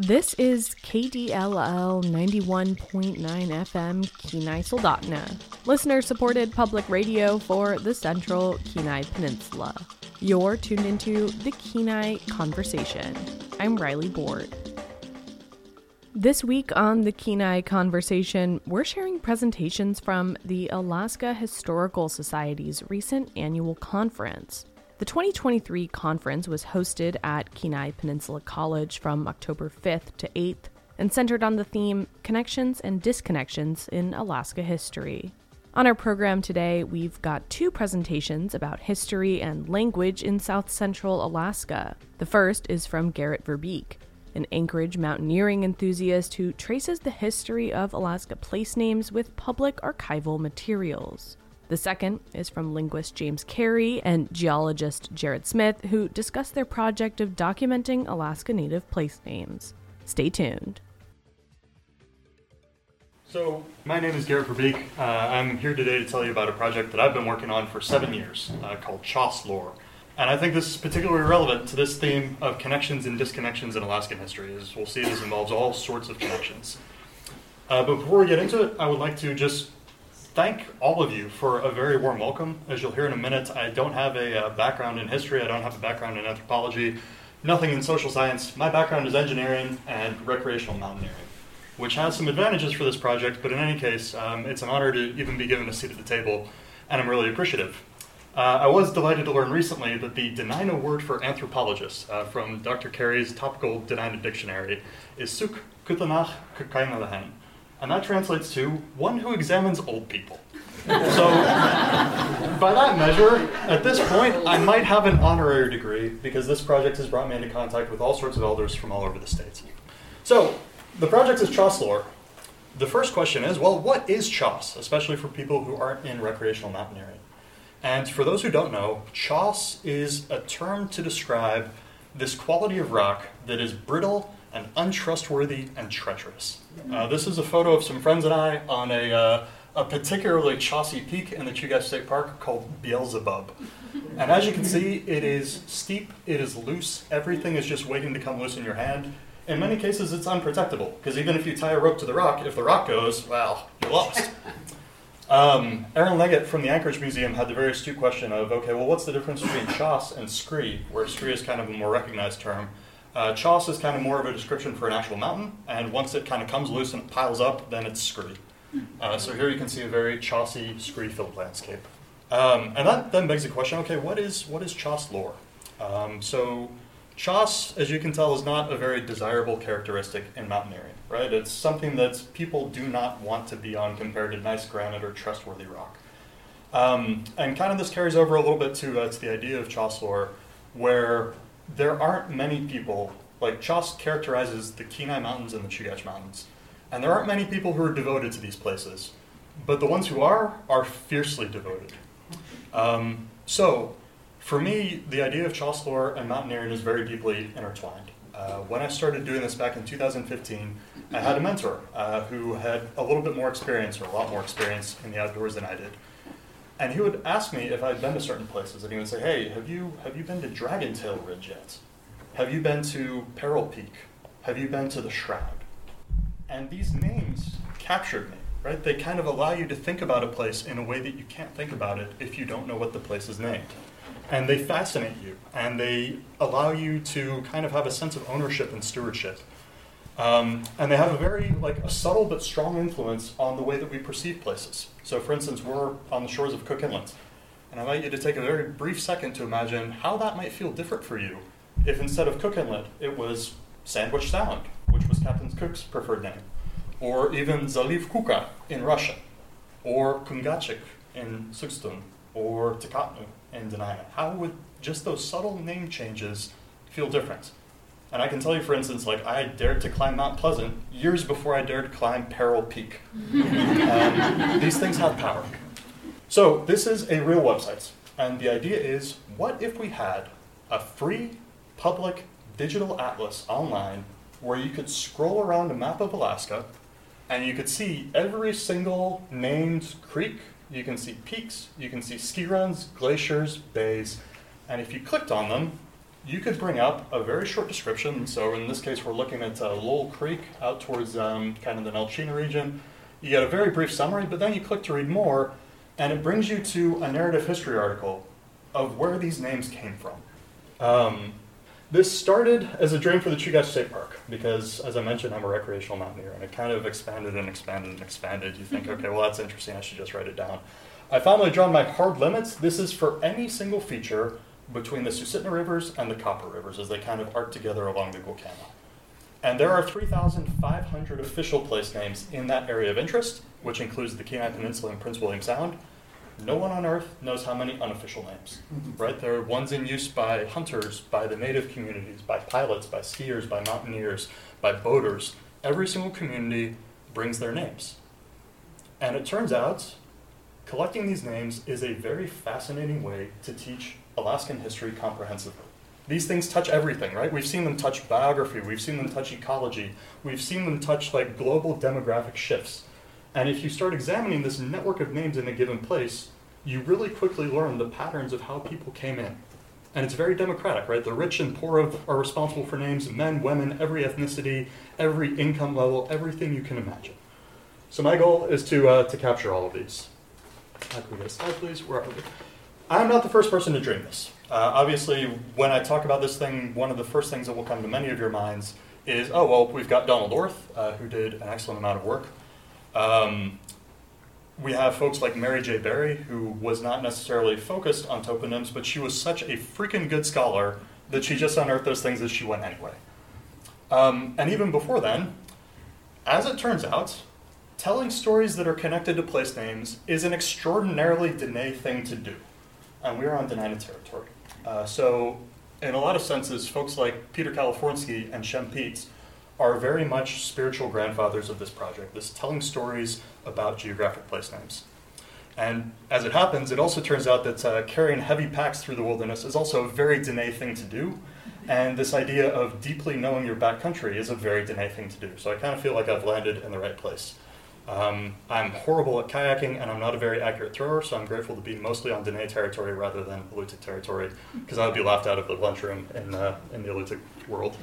This is KDLL 91.9 FM Kenai Soldotna, listener supported public radio for the central Kenai Peninsula. You're tuned into the Kenai Conversation. I'm Riley Board. This week on the Kenai Conversation, we're sharing presentations from the Alaska Historical Society's recent annual conference. The 2023 conference was hosted at Kenai Peninsula College from October 5th to 8th and centered on the theme Connections and Disconnections in Alaska History. On our program today, we've got two presentations about history and language in South Central Alaska. The first is from Garrett Verbeek, an Anchorage mountaineering enthusiast who traces the history of Alaska place names with public archival materials. The second is from linguist James Kari and geologist Jared Smith, who discuss their project of documenting Alaska Native place names. Stay tuned. So, my name is Garrett Verbeek. Uh, I'm here today to tell you about a project that I've been working on for seven years uh, called Choss Lore. And I think this is particularly relevant to this theme of connections and disconnections in Alaskan history. As we'll see, this involves all sorts of connections. Uh, but before we get into it, I would like to just thank all of you for a very warm welcome. As you'll hear in a minute, I don't have a uh, background in history, I don't have a background in anthropology, nothing in social science. My background is engineering and recreational mountaineering which has some advantages for this project, but in any case, um, it's an honor to even be given a seat at the table, and I'm really appreciative. Uh, I was delighted to learn recently that the Dena'ina word for anthropologist uh, from Dr. Kari's topical Dena'ina dictionary is suk kutanach kakainalahan, and that translates to one who examines old people. so, by that measure, at this point, I might have an honorary degree because this project has brought me into contact with all sorts of elders from all over the states. So, the project is Choss lore. The first question is, well, what is Choss, especially for people who aren't in recreational mountaineering? And for those who don't know, Choss is a term to describe this quality of rock that is brittle and untrustworthy and treacherous. Uh, this is a photo of some friends and I on a, uh, a particularly chossy peak in the Chugach State Park called Beelzebub. And as you can see, it is steep, it is loose, everything is just waiting to come loose in your hand. In many cases, it's unprotectable, because even if you tie a rope to the rock, if the rock goes, well, you're lost. Um, Aaron Leggett from the Anchorage Museum had the very astute question of, okay, well, what's the difference between choss and scree, where scree is kind of a more recognized term. Uh, is kind of more of a description for an actual mountain, and once it kind of comes loose and piles up, then it's scree. Uh, so here you can see a very chossy, scree-filled landscape. Um, and that then begs the question, okay, what is, what is Choss lore? Um, so Choss, as you can tell, is not a very desirable characteristic in mountaineering, right? It's something that people do not want to be on compared to nice granite or trustworthy rock. Um, and kind of this carries over a little bit to, uh, to the idea of Choss lore, where there aren't many people, like Choss characterizes the Kenai Mountains and the Chugach Mountains, and there aren't many people who are devoted to these places, but the ones who are, are fiercely devoted. Um, so, for me, the idea of Choss lore and mountaineering is very deeply intertwined. Uh, when I started doing this back in 2015, I had a mentor uh, who had a little bit more experience, or a lot more experience in the outdoors than I did. And he would ask me if I'd been to certain places, and he would say, "Hey, have you have you been to Dragon Tail Ridge yet? Have you been to Peril Peak? Have you been to the Shroud?" And these names captured me, right? They kind of allow you to think about a place in a way that you can't think about it if you don't know what the place is named and they fascinate you and they allow you to kind of have a sense of ownership and stewardship um, and they have a very like a subtle but strong influence on the way that we perceive places so for instance we're on the shores of cook inlet and i invite you to take a very brief second to imagine how that might feel different for you if instead of cook inlet it was sandwich sound which was captain cook's preferred name or even zaliv kuka in russia or kungachik in Suksutun, or Tikahtnu in Dena'ina? How would just those subtle name changes feel different? And I can tell you, for instance, like I dared to climb Mount Pleasant years before I dared to climb Peril Peak. um, these things have power. So this is a real website, and the idea is, what if we had a free, public, digital atlas online where you could scroll around a map of Alaska, and you could see every single named creek, you can see peaks, you can see ski runs, glaciers, bays, and if you clicked on them, you could bring up a very short description. So in this case, we're looking at uh, Lowell Creek out towards um, kind of the Nelchina region. You get a very brief summary, but then you click to read more, and it brings you to a narrative history article of where these names came from. Um, this started as a dream for the Chugach State Park because, as I mentioned, I'm a recreational mountaineer, and it kind of expanded and expanded and expanded. You think, okay, well, that's interesting, I should just write it down. I finally drawn my hard limits. This is for any single feature between the Susitna rivers and the Copper rivers as they kind of arc together along the Gulkana. And there are 3,500 official place names in that area of interest, which includes the Kenai Peninsula and Prince William Sound. No one on earth knows how many unofficial names, mm-hmm. right? There are ones in use by hunters, by the native communities, by pilots, by skiers, by mountaineers, by boaters. Every single community brings their names. And it turns out collecting these names is a very fascinating way to teach Alaskan history comprehensively. These things touch everything, right? We've seen them touch biography, we've seen them touch ecology, we've seen them touch like global demographic shifts. And if you start examining this network of names in a given place, you really quickly learn the patterns of how people came in. And it's very democratic, right? The rich and poor are responsible for names men, women, every ethnicity, every income level, everything you can imagine. So my goal is to, uh, to capture all of these. Can we get a slide, please? Where are we? I'm not the first person to dream this. Uh, obviously, when I talk about this thing, one of the first things that will come to many of your minds is, oh, well, we've got Donald Orth, uh, who did an excellent amount of work. Um, we have folks like Mary J. Barry, who was not necessarily focused on toponyms, but she was such a freaking good scholar that she just unearthed those things as she went anyway. Um, and even before then, as it turns out, telling stories that are connected to place names is an extraordinarily Dene thing to do and we are on Dena'ina territory. Uh, so, in a lot of senses, folks like Peter Kalifornsky and Shem Peets are very much spiritual grandfathers of this project, this telling stories about geographic place names. And as it happens, it also turns out that uh, carrying heavy packs through the wilderness is also a very Dene thing to do. And this idea of deeply knowing your backcountry is a very Dene thing to do. So I kind of feel like I've landed in the right place. Um, I'm horrible at kayaking and I'm not a very accurate thrower, so I'm grateful to be mostly on Dene territory rather than Alutiiq territory, because I would be laughed out of the lunchroom in, uh, in the Alutiiq world.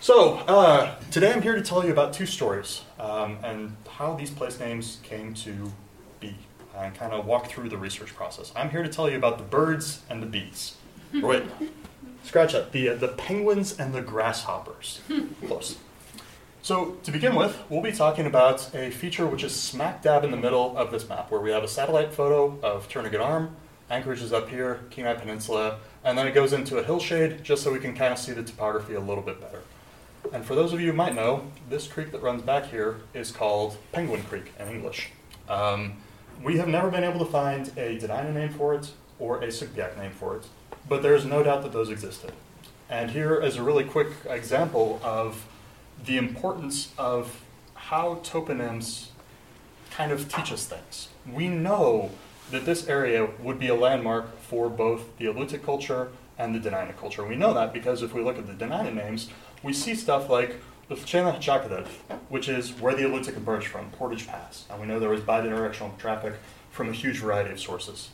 So, uh, today I'm here to tell you about two stories um, and how these place names came to be and kind of walk through the research process. I'm here to tell you about the birds and the bees. wait, scratch that. The, uh, the penguins and the grasshoppers. Close. So to begin with, we'll be talking about a feature which is smack dab in the middle of this map, where we have a satellite photo of Turnagain Arm, Anchorage is up here, Kenai Peninsula, and then it goes into a hillshade just so we can kind of see the topography a little bit better. And for those of you who might know, this creek that runs back here is called Penguin Creek in English. Um, we have never been able to find a Dena'ina name for it or a Sugpiaq name for it, but there is no doubt that those existed. And here is a really quick example of the importance of how toponyms kind of teach us things. We know that this area would be a landmark for both the Alutiiq culture and the Dena'ina culture. We know that because if we look at the Dena'ina names, we see stuff like which is where the Alutiiq emerged from, Portage Pass. And we know there was bidirectional traffic from a huge variety of sources.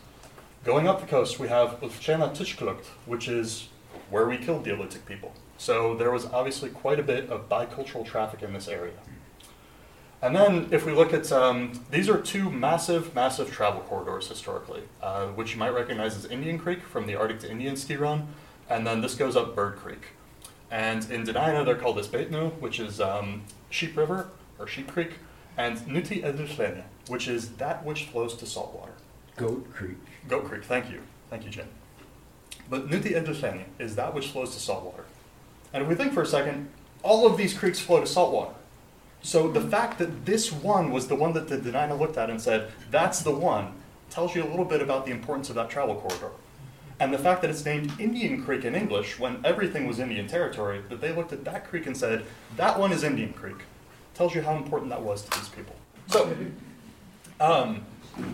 Going up the coast, we have which is where we killed the Alutiiq people. So there was obviously quite a bit of bicultural traffic in this area. And then if we look at, um, these are two massive, massive travel corridors historically, uh, which you might recognize as Indian Creek from the Arctic to Indian ski run, and then this goes up Bird Creek. And in Dena'ina, they're called Isbetnu, which is um, Sheep River, or Sheep Creek, and Nuti Edilhlene, which is that which flows to saltwater. Goat Creek. Goat Creek, thank you. Thank you, Jim. But Nuti Edilhlene is that which flows to saltwater. And if we think for a second, all of these creeks flow to saltwater. So the fact that this one was the one that the Dena'ina looked at and said, that's the one, tells you a little bit about the importance of that travel corridor. And the fact that it's named Indian Creek in English, when everything was Indian territory, that they looked at that creek and said, that one is Indian Creek, tells you how important that was to these people. So, um,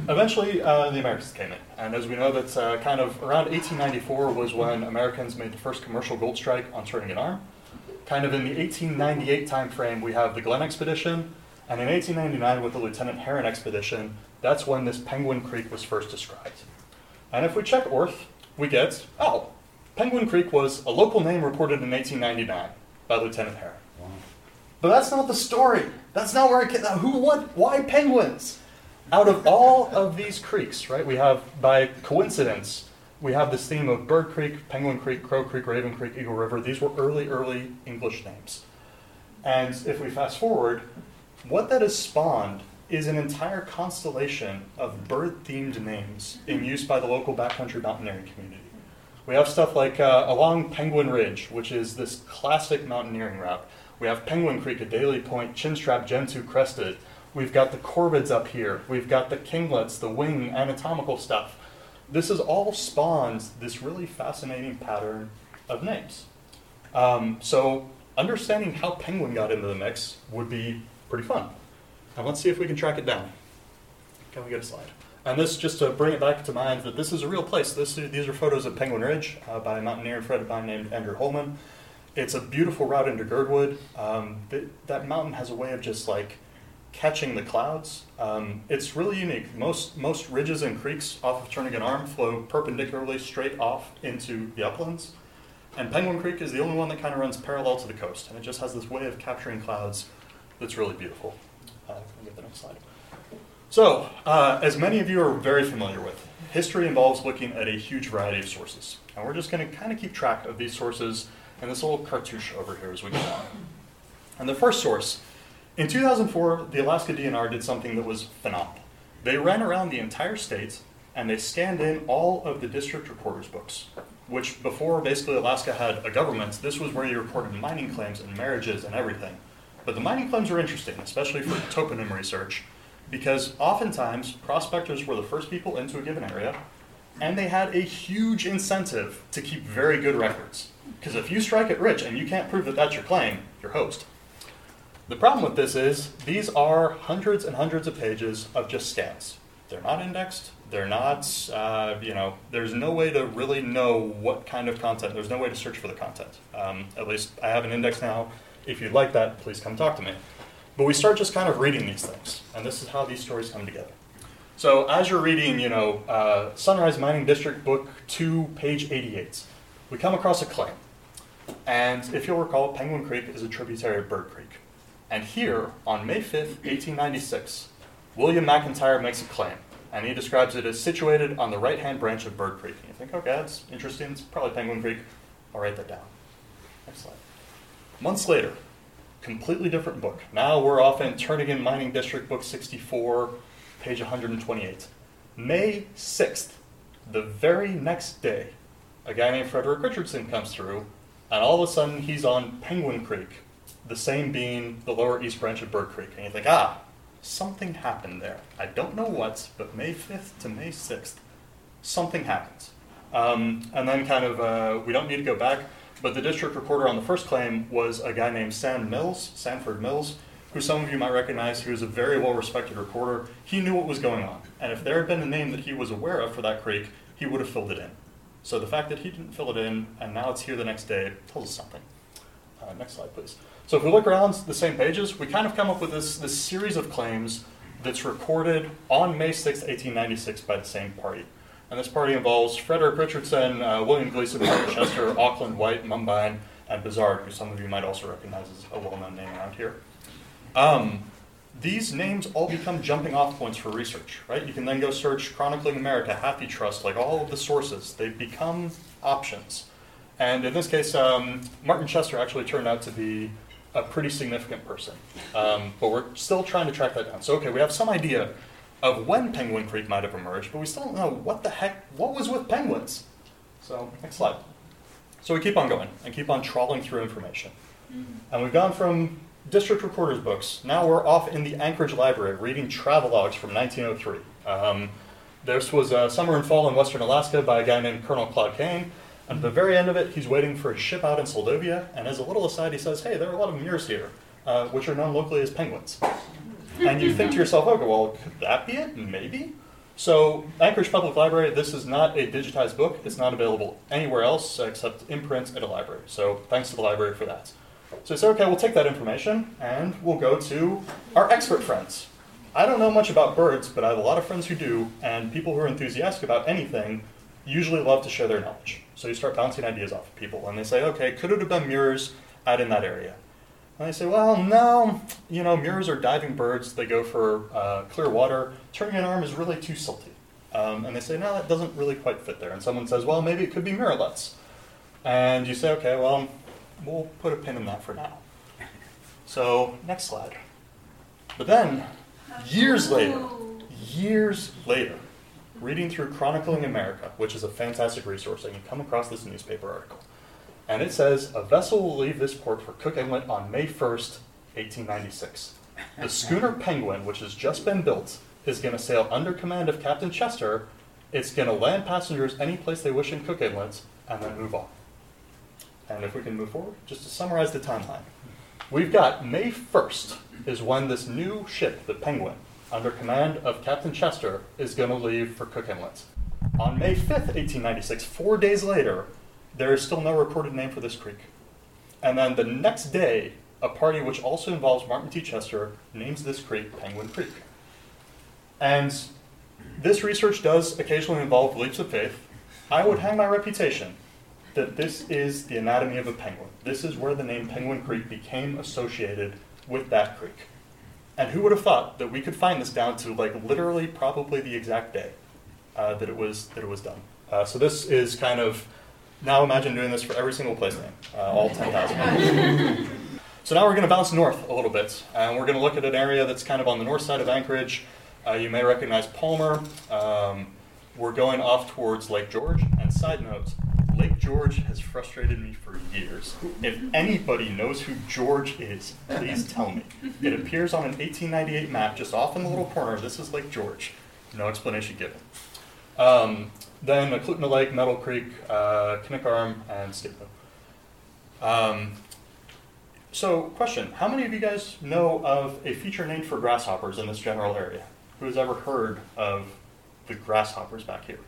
eventually uh, the Americans came in. And as we know, that's uh, kind of around 1894 was when Americans made the first commercial gold strike on Turnagain Arm. Kind of in the 1898 timeframe, we have the Glenn expedition. And in 1899, with the Lieutenant Herron expedition, that's when this Penguin Creek was first described. And if we check Orth, we get, oh, Penguin Creek was a local name reported in 1899 by Lieutenant Hare. But that's not the story. That's not where it came. Who? What? Why penguins? Out of all of these creeks, right? We have, by coincidence, we have this theme of Bird Creek, Penguin Creek, Crow Creek, Raven Creek, Eagle River. These were early, early English names. And if we fast forward, what that has spawned is an entire constellation of bird-themed names in use by the local backcountry mountaineering community. We have stuff like uh, along Penguin Ridge, which is this classic mountaineering route. We have Penguin Creek, Adélie point, Chinstrap, Gentoo crested. We've got the corvids up here. We've got the kinglets, the wing, anatomical stuff. This is all spawned this really fascinating pattern of names. Um, so understanding how penguin got into the mix would be pretty fun. And let's see if we can track it down. Can we get a slide? And this, just to bring it back to mind, that this is a real place. This, these are photos of Penguin Ridge uh, by a mountaineer friend of mine named Andrew Holman. It's a beautiful route into Girdwood. Um, that mountain has a way of just like catching the clouds. Um, it's really unique. Most most ridges and creeks off of Turnagain Arm flow perpendicularly straight off into the uplands, and Penguin Creek is the only one that kind of runs parallel to the coast, and it just has this way of capturing clouds that's really beautiful. Uh, get the next slide? So, uh, as many of you are very familiar with, history involves looking at a huge variety of sources. And we're just going to kind of keep track of these sources in this little cartouche over here as we go on. And the first source, in 2004, the Alaska DNR did something that was phenomenal. They ran around the entire state and they scanned in all of the district recorder's books, which before basically Alaska had a government, this was where you recorded mining claims and marriages and everything. But the mining claims are interesting, especially for toponym research, because oftentimes prospectors were the first people into a given area, and they had a huge incentive to keep very good records. Because if you strike it rich and you can't prove that that's your claim, you're host. The problem with this is these are hundreds and hundreds of pages of just scans. They're not indexed. They're not, uh, you know, there's no way to really know what kind of content. There's no way to search for the content. Um, at least I have an index now. If you'd like that, please come talk to me. But we start just kind of reading these things, and this is how these stories come together. So as you're reading, you know, uh, Sunrise Mining District Book 2, page 88, we come across a claim. And if you'll recall, Penguin Creek is a tributary of Bird Creek. And here, on May 5th, 1896, William McIntyre makes a claim, and he describes it as situated on the right-hand branch of Bird Creek. And you think, okay, that's interesting, it's probably Penguin Creek. I'll write that down. Next slide. Months later, completely different book. Now we're off in Turnagain Mining District, book 64, page 128. May 6th, the very next day, a guy named Frederick Richardson comes through, and all of a sudden he's on Penguin Creek, the same being the lower east branch of Bird Creek. And you think, ah, something happened there. I don't know what, but May 5th to May 6th, something happens. Um, and then kind of, uh, we don't need to go back but the district recorder on the first claim was a guy named Sam Mills, Sanford Mills, who some of you might recognize, He was a very well respected recorder. He knew what was going on. And if there had been a name that he was aware of for that creek, he would have filled it in. So the fact that he didn't fill it in and now it's here the next day tells us something. Uh, next slide, please. So if we look around the same pages, we kind of come up with this, this series of claims that's recorded on May 6, 1896 by the same party. And this party involves Frederick Richardson, uh, William Gleason, Chester, Auckland, White, Mumbine, and Bizard, who some of you might also recognize as a well-known name around here. Um, these names all become jumping off points for research, right? You can then go search Chronicling America, HathiTrust, like all of the sources. They become options. And in this case, um, Martin Chester actually turned out to be a pretty significant person. Um, but we're still trying to track that down. So, okay, we have some idea of when Penguin Creek might have emerged, but we still don't know what the heck, what was with penguins. So, next slide. So we keep on going and keep on trawling through information. Mm-hmm. And we've gone from district recorder's books. Now we're off in the Anchorage Library reading travelogues from 1903. Um, this was uh, Summer and Fall in Western Alaska by a guy named Colonel Claude Kane. And at the very end of it, he's waiting for a ship out in Seldovia. And as a little aside, he says, Hey, there are a lot of murres here, uh, which are known locally as penguins and you think to yourself, okay, well, could that be it? Maybe. So, Anchorage Public Library, this is not a digitized book. It's not available anywhere else except in print at a library. So, thanks to the library for that. So, I say, okay, we'll take that information and we'll go to our expert friends. I don't know much about birds, but I have a lot of friends who do, and people who are enthusiastic about anything usually love to share their knowledge. So you start bouncing ideas off of people, and they say, okay, could it have been Murres out in that area? And they say, well, no, you know, Murres are diving birds. They go for uh, clear water. Turnagain Arm is really too silty. Um, and they say, no, that doesn't really quite fit there. And someone says, well, maybe it could be murrelets. And you say, okay, well, we'll put a pin in that for now. So, next slide. But then, years later, years later, reading through Chronicling America, which is a fantastic resource, and you come across this newspaper article. And it says, a vessel will leave this port for Cook Inlet on May 1st, 1896. The schooner Penguin, which has just been built, is going to sail under command of Captain Chester. It's going to land passengers any place they wish in Cook Inlet, and then move on. And if we can move forward, just to summarize the timeline. We've got May 1st is when this new ship, the Penguin, under command of Captain Chester, is going to leave for Cook Inlet. On May 5th, 1896, four days later, there is still no recorded name for this creek. And then the next day, a party which also involves Martin T. Chester names this creek Penguin Creek. And this research does occasionally involve leaps of faith. I would hang my reputation that this is the anatomy of a penguin. This is where the name Penguin Creek became associated with that creek. And who would have thought that we could find this down to like literally probably the exact day uh, that it was that it was done. Uh, so this is kind of now imagine doing this for every single place name, uh, all 10,000. so now we're going to bounce north a little bit, and we're going to look at an area that's kind of on the north side of Anchorage. Uh, you may recognize Palmer. Um, we're going off towards Lake George. And side note, Lake George has frustrated me for years. If anybody knows who George is, please tell me. It appears on an 1898 map just off in the little corner. This is Lake George. No explanation given. Um, then Eklutna Lake, Metal Creek, uh, Arm, and Skidmore. Um, so, question How many of you guys know of a feature named for grasshoppers in this general area? Who has ever heard of the grasshoppers back here?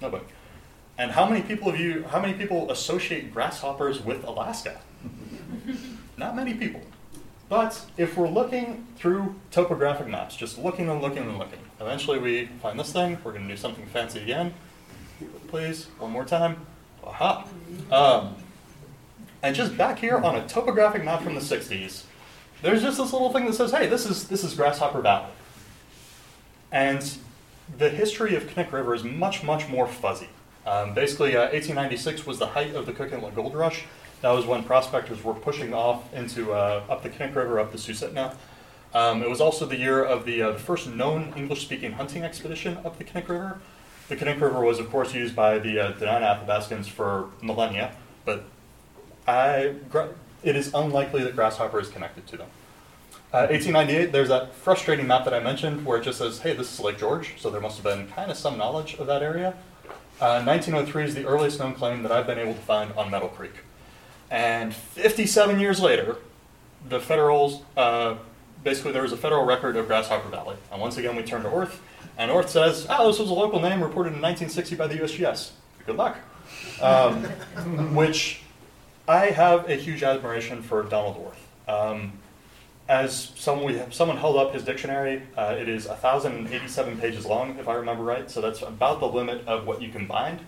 Nobody. And how many people of you, how many people associate grasshoppers with Alaska? Not many people. But if we're looking through topographic maps, just looking and looking and looking, eventually we find this thing. We're going to do something fancy again. Please, one more time. Aha. Um, and just back here on a topographic map from the 60s, there's just this little thing that says, hey, this is, this is Grasshopper Valley. And the history of Knik River is much, much more fuzzy. Um, basically, uh, 1896 was the height of the Cook Inlet Gold Rush. That was when prospectors were pushing off into uh, up the Knik River, up the Susitna. Um, it was also the year of the, uh, the first known English-speaking hunting expedition up the Knik River. The Knik River was, of course, used by the uh, Dena'ina Athabascans for millennia, but I, it is unlikely that grasshopper is connected to them. 1898, uh, there's that frustrating map that I mentioned where it just says, hey, this is Lake George, so there must have been kind of some knowledge of that area. 1903 uh, is the earliest known claim that I've been able to find on Metal Creek. And 57 years later, the federals, uh, basically there was a federal record of Grasshopper Valley. And once again, we turn to Orth, and Orth says, oh, this was a local name reported in 1960 by the USGS. Good luck. Um, which I have a huge admiration for Donald Orth. Um, as someone, have, someone held up his dictionary, uh, it is 1,087 pages long, if I remember right, so that's about the limit of what you can bind.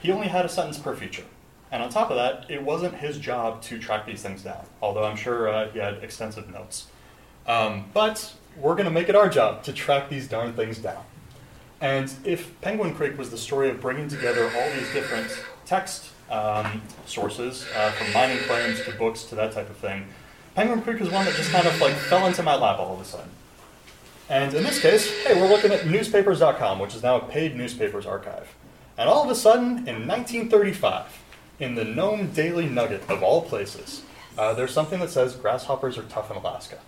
He only had a sentence per feature. And on top of that, it wasn't his job to track these things down, although I'm sure uh, he had extensive notes. Um, but we're going to make it our job to track these darn things down. And if Penguin Creek was the story of bringing together all these different text um, sources, uh, from mining claims to books to that type of thing, Penguin Creek is one that just kind of like fell into my lap all of a sudden. And in this case, hey, we're looking at newspapers.com, which is now a paid newspapers archive. And all of a sudden, in 1935, in the Nome Daily Nugget of all places, uh, there's something that says grasshoppers are tough in Alaska.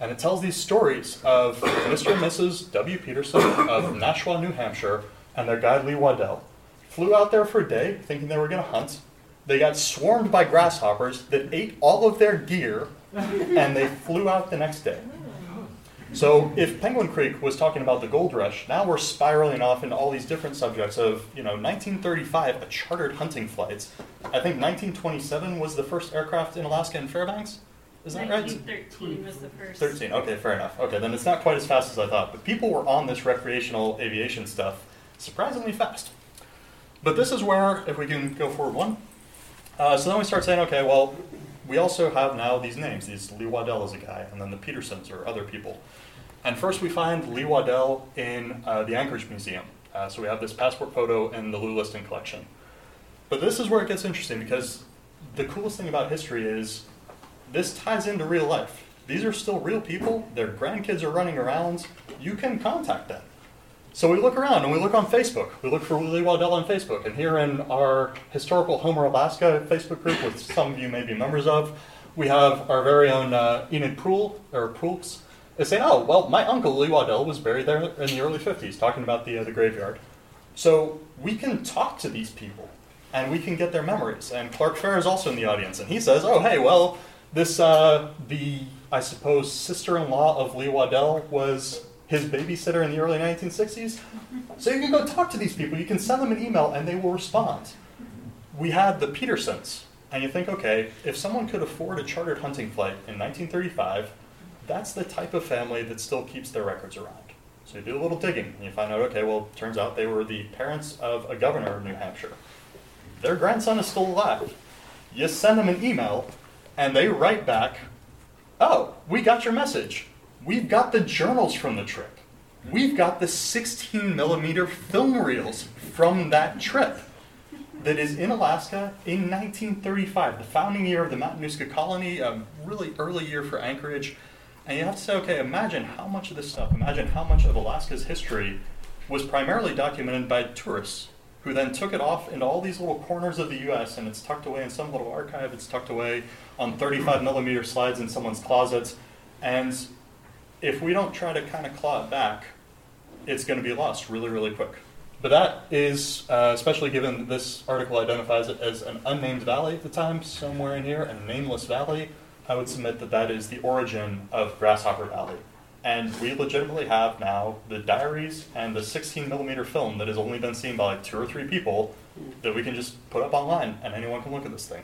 And it tells these stories of Mr. and Mrs. W. Peterson of Nashua, New Hampshire, and their guide Lee Waddell. Flew out there for a day thinking they were going to hunt. They got swarmed by grasshoppers that ate all of their gear and they flew out the next day. So if Penguin Creek was talking about the gold rush, now we're spiraling off into all these different subjects of, you know, 1935, a chartered hunting flights. I think 1927 was the first aircraft in Alaska and Fairbanks. Is that right? 1913 was the first. 13, okay, fair enough. Okay, then it's not quite as fast as I thought. But people were on this recreational aviation stuff surprisingly fast. But this is where, if we can go forward one, uh, so then we start saying, okay, well, we also have now these names. These Lee Waddell is a guy, and then the Petersons are other people. And first we find Lee Waddell in uh, the Anchorage Museum. Uh, so we have this passport photo in the Lew Liston collection. But this is where it gets interesting because the coolest thing about history is this ties into real life. These are still real people. Their grandkids are running around. You can contact them. So we look around and we look on Facebook. We look for Lee Waddell on Facebook. And here in our historical Homer, Alaska Facebook group, which some of you may be members of, we have our very own uh, Enid Proul, or Proulx, is saying, oh, well, my uncle Lee Waddell was buried there in the early 50s, talking about the, uh, the graveyard. So we can talk to these people and we can get their memories. And Clark Fair is also in the audience, and he says, oh, hey, well, this, uh, the, I suppose, sister in law of Lee Waddell was his babysitter in the early 1960s. So you can go talk to these people. You can send them an email and they will respond. We had the Petersons, and you think, okay, if someone could afford a chartered hunting flight in 1935, that's the type of family that still keeps their records around. So you do a little digging and you find out, okay, well, turns out they were the parents of a governor of New Hampshire. Their grandson is still alive. You send them an email and they write back, oh, we got your message We've got the journals from the trip. We've got the 16 millimeter film reels from that trip that is in Alaska in 1935, the founding year of the Matanuska colony, a really early year for Anchorage. And you have to say, okay, imagine how much of this stuff, imagine how much of Alaska's history was primarily documented by tourists who then took it off into all these little corners of the US and it's tucked away in some little archive, it's tucked away on 35 millimeter slides in someone's closets. And if we don't try to kind of claw it back, it's going to be lost really, really quick. But that is, uh, especially given this article identifies it as an unnamed valley at the time, somewhere in here, a nameless valley, I would submit that that is the origin of Grasshopper Valley. And we legitimately have now the diaries and the 16 millimeter film that has only been seen by like two or three people that we can just put up online and anyone can look at this thing.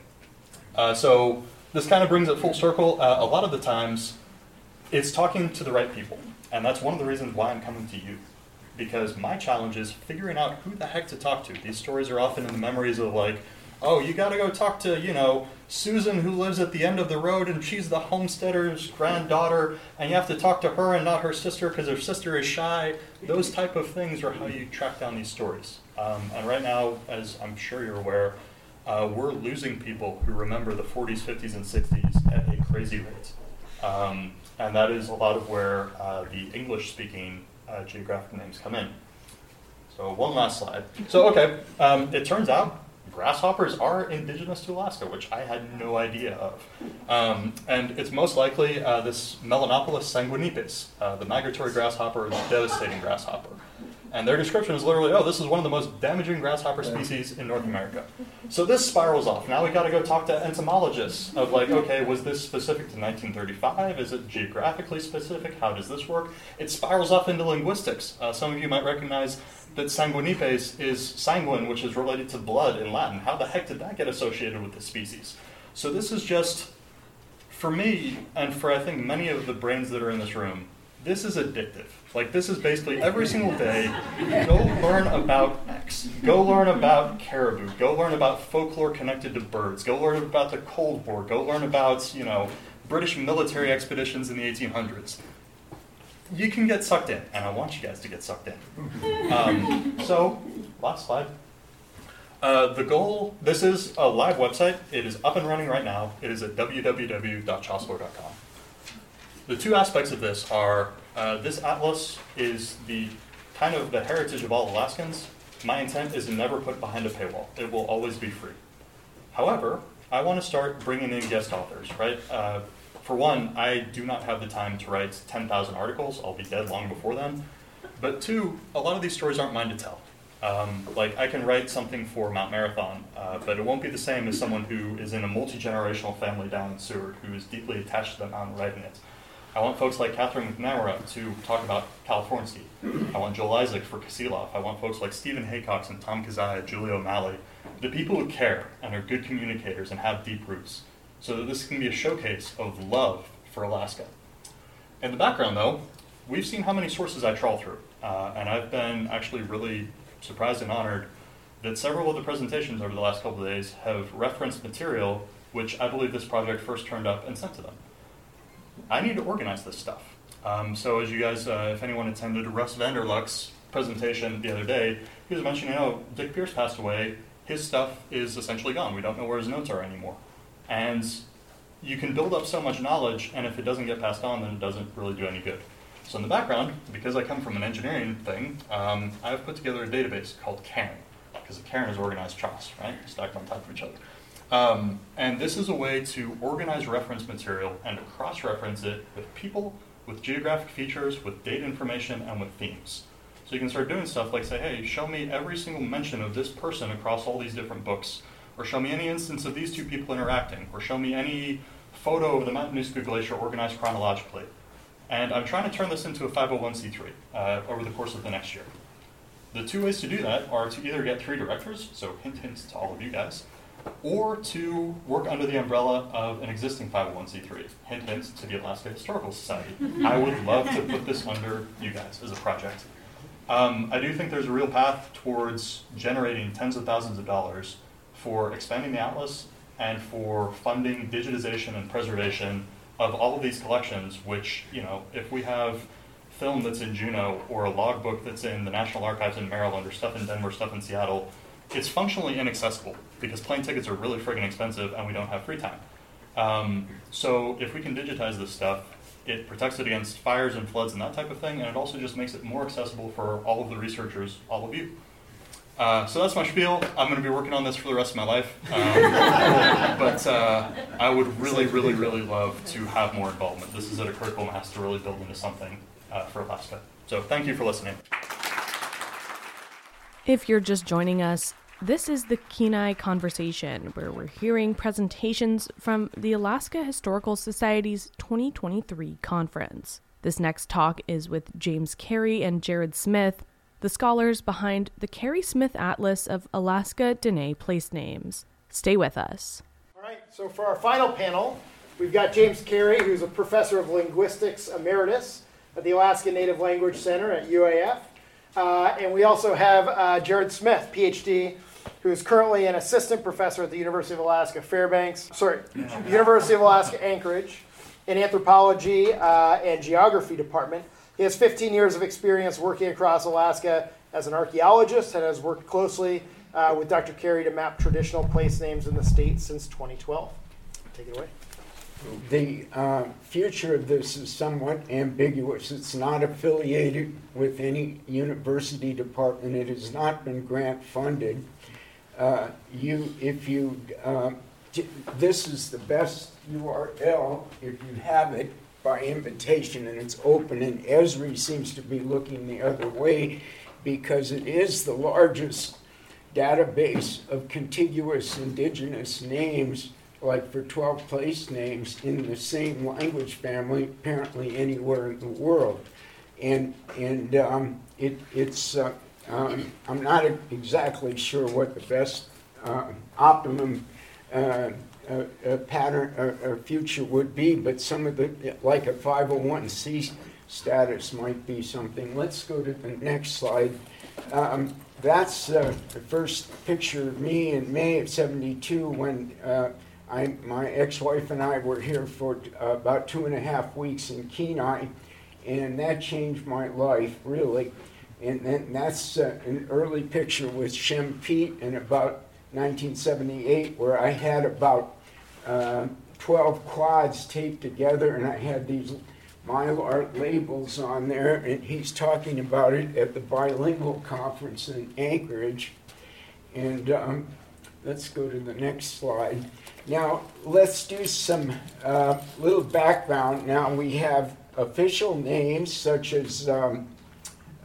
Uh, so this kind of brings it full circle. Uh, a lot of the times, it's talking to the right people. And that's one of the reasons why I'm coming to you. Because my challenge is figuring out who the heck to talk to. These stories are often in the memories of like, oh, you gotta go talk to, you know, Susan who lives at the end of the road and she's the homesteader's granddaughter and you have to talk to her and not her sister because her sister is shy. Those type of things are how you track down these stories. Um, and right now, as I'm sure you're aware, uh, we're losing people who remember the 40s, 50s, and 60s at a crazy rate. Um, and that is a lot of where uh, the English-speaking uh, geographic names come in. So one last slide. So okay, um, it turns out grasshoppers are indigenous to Alaska, which I had no idea of. Um, and it's most likely uh, this Melanoplus sanguinipes, uh, the migratory grasshopper, the devastating grasshopper. And their description is literally, oh, this is one of the most damaging grasshopper species in North America. So this spirals off. Now we got to go talk to entomologists of like, okay, was this specific to 1935? Is it geographically specific? How does this work? It spirals off into linguistics. Uh, some of you might recognize that sanguinipes is sanguine, which is related to blood in Latin. How the heck did that get associated with the species? So this is just, for me, and for I think many of the brains that are in this room, this is addictive. Like this is basically every single day, go learn about X. Go learn about caribou. Go learn about folklore connected to birds. Go learn about the Cold War. Go learn about, you know, British military expeditions in the 1800s. You can get sucked in, and I want you guys to get sucked in. Um, so, last slide. Uh, the goal, this is a live website. It is up and running right now. It is at www.chosslore.com. The two aspects of this are uh, this atlas is the kind of the heritage of all Alaskans. My intent is to never put behind a paywall. It will always be free. However, I want to start bringing in guest authors, right? Uh, for one, I do not have the time to write 10,000 articles. I'll be dead long before then. But two, a lot of these stories aren't mine to tell. Um, like, I can write something for Mount Marathon, uh, but it won't be the same as someone who is in a multi generational family down in Seward who is deeply attached to the mountain writing it. I want folks like Catherine McNamara to talk about California. I want Joel Isaac for Kasilof. I want folks like Stephen Haycox and Tom Kizzia, Julie O'Malley, the people who care and are good communicators and have deep roots, so that this can be a showcase of love for Alaska. In the background, though, we've seen how many sources I trawl through, uh, and I've been actually really surprised and honored that several of the presentations over the last couple of days have referenced material which I believe this project first turned up and sent to them. I need to organize this stuff. Um, so as you guys, uh, if anyone attended Russ Vanderluck's presentation the other day, he was mentioning, oh, Dick Pierce passed away. His stuff is essentially gone. We don't know where his notes are anymore. And you can build up so much knowledge, and if it doesn't get passed on, then it doesn't really do any good. So in the background, because I come from an engineering thing, um, I've put together a database called Cairn, because a Cairn is organized CHOSS, right? Stacked on top of each other. Um, and this is a way to organize reference material and to cross-reference it with people, with geographic features, with data information, and with themes. So you can start doing stuff like say, hey, show me every single mention of this person across all these different books, or show me any instance of these two people interacting, or show me any photo of the Mount Matanuska Glacier organized chronologically. And I'm trying to turn this into a 501c3 uh, over the course of the next year. The two ways to do that are to either get three directors, so hint, hint to all of you guys, or to work under the umbrella of an existing 501c3. Hint, hint to the Alaska Historical Society. I would love to put this under you guys as a project. Um, I do think there's a real path towards generating tens of thousands of dollars for expanding the atlas and for funding digitization and preservation of all of these collections, which, you know, if we have film that's in Juneau or a logbook that's in the National Archives in Maryland or stuff in Denver, stuff in Seattle, it's functionally inaccessible because plane tickets are really friggin' expensive and we don't have free time. Um, so if we can digitize this stuff, it protects it against fires and floods and that type of thing, and it also just makes it more accessible for all of the researchers, all of you. Uh, so that's my spiel. I'm going to be working on this for the rest of my life. Um, but uh, I would really, really, really love to have more involvement. This is at a critical mass to really build into something uh, for Alaska. So thank you for listening. If you're just joining us, this is the Kenai Conversation, where we're hearing presentations from the Alaska Historical Society's 2023 conference. This next talk is with James Kari and Jared Smith, the scholars behind the Kari Smith Atlas of Alaska Dene place names. Stay with us. All right, so for our final panel, we've got James Kari, who's a professor of linguistics emeritus at the Alaska Native Language Center at UAF. Uh, and we also have uh, Jared Smith, PhD, who is currently an assistant professor at the University of Alaska Fairbanks, sorry, University of Alaska Anchorage in anthropology uh, and geography department. He has 15 years of experience working across Alaska as an archaeologist and has worked closely uh, with Dr. Kari to map traditional place names in the state since 2012. Take it away. The uh, future of this is somewhat ambiguous. It's not affiliated with any university department. It has not been grant funded. Uh, you, if you, uh, t- this is the best URL if you have it by invitation and it's open. And Esri seems to be looking the other way because it is the largest database of contiguous indigenous names like for 12 place names in the same language family, apparently anywhere in the world. And, and um, it, it's, uh, um, I'm not exactly sure what the best uh, optimum uh, uh, uh pattern or future would be, but some of the, like a 501c status might be something. Let's go to the next slide. Um, that's uh, the first picture of me in May of 72 when I, my ex-wife and I were here for uh, about two and a half weeks in Kenai, and that changed my life really. And, and that's uh, an early picture with Shem Pete in about 1978, where I had about uh, 12 quads taped together, and I had these mylar labels on there, and he's talking about it at the bilingual conference in Anchorage. And um, let's go to the next slide. Now, let's do some uh, little background. Now, we have official names such as, um,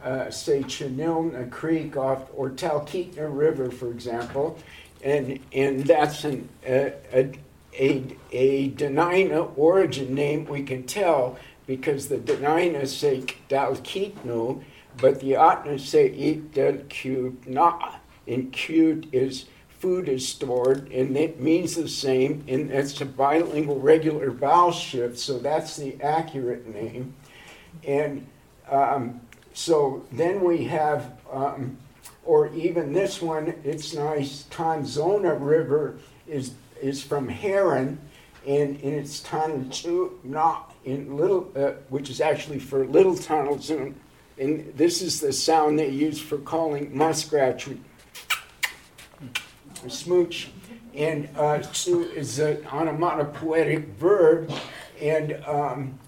uh, say, Chunilna Creek off, or Talkeetna River, for example, and, and that's an, a, a, a Dena'ina origin name we can tell because the Dena'ina say Dalkeetnu, but the Ahtna say Itdelkutna, and cute is food is stored, and it means the same, and it's a bilingual regular vowel shift, so that's the accurate name. And um, so then we have um, or even this one, it's nice, Tanzona River is, is from Heron, and, and it's Tanzuna in little, uh, which is actually for Little Tanzuna. And this is the sound they use for calling muskrats, a smooch. And uh, is an onomatopoetic verb, and um,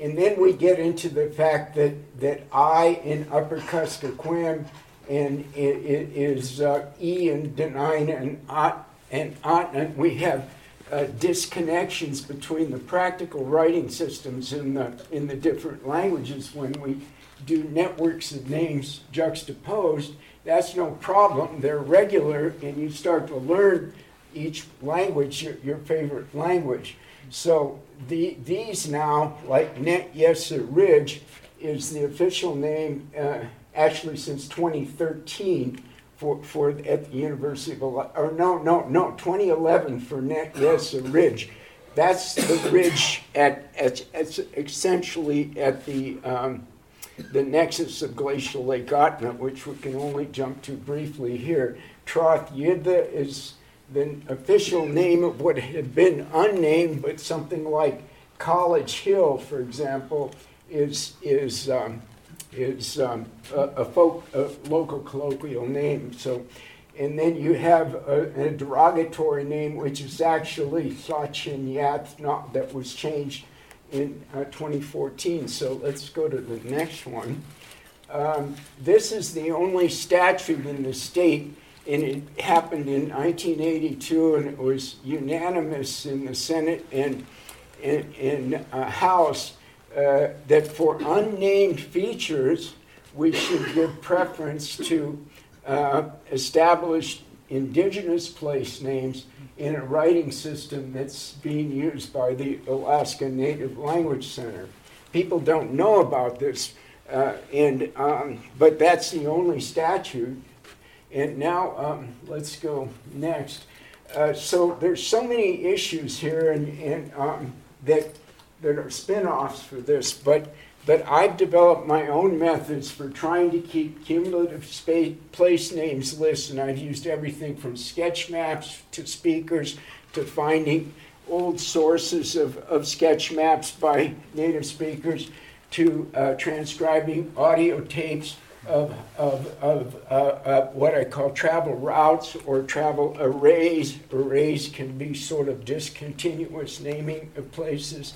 and then we get into the fact that, that I in Upper Kuskokwim and it, it is uh, E and Denine and Ot and Otnan. We have uh, disconnections between the practical writing systems in the in the different languages when we do networks of names juxtaposed. That's no problem. They're regular, and you start to learn each language, your, your favorite language. So the, these now, like Net Yesa Ridge, is the official name uh, actually since 2013 for, for at the University of or no no no 2011 for Net Yesa Ridge. That's the ridge at, at, at essentially at the um, the nexus of glacial Lake Ahtna, which we can only jump to briefly here. Troth Yidda is the official name of what had been unnamed, but something like College Hill, for example, is is um, is um, a, a, folk, a local colloquial name. So, and then you have a, a derogatory name, which is actually Sachin Yath, not that was changed in uh, 2014. So let's go to the next one. Um, this is the only statute in the state and it happened in 1982, and it was unanimous in the Senate and in, House uh, that for unnamed features, we should give preference to uh, established indigenous place names in a writing system that's being used by the Alaska Native Language Center. People don't know about this, uh, and um, but that's the only statute and now um, let's go next. Uh, so there's so many issues here, and, and um, that that are spin-offs for this, but but I've developed my own methods for trying to keep cumulative space, place names lists, and I've used everything from sketch maps to speakers to finding old sources of, of sketch maps by native speakers to uh, transcribing audio tapes of, of, of uh, uh, what I call travel routes or travel arrays. Arrays can be sort of discontinuous naming of places.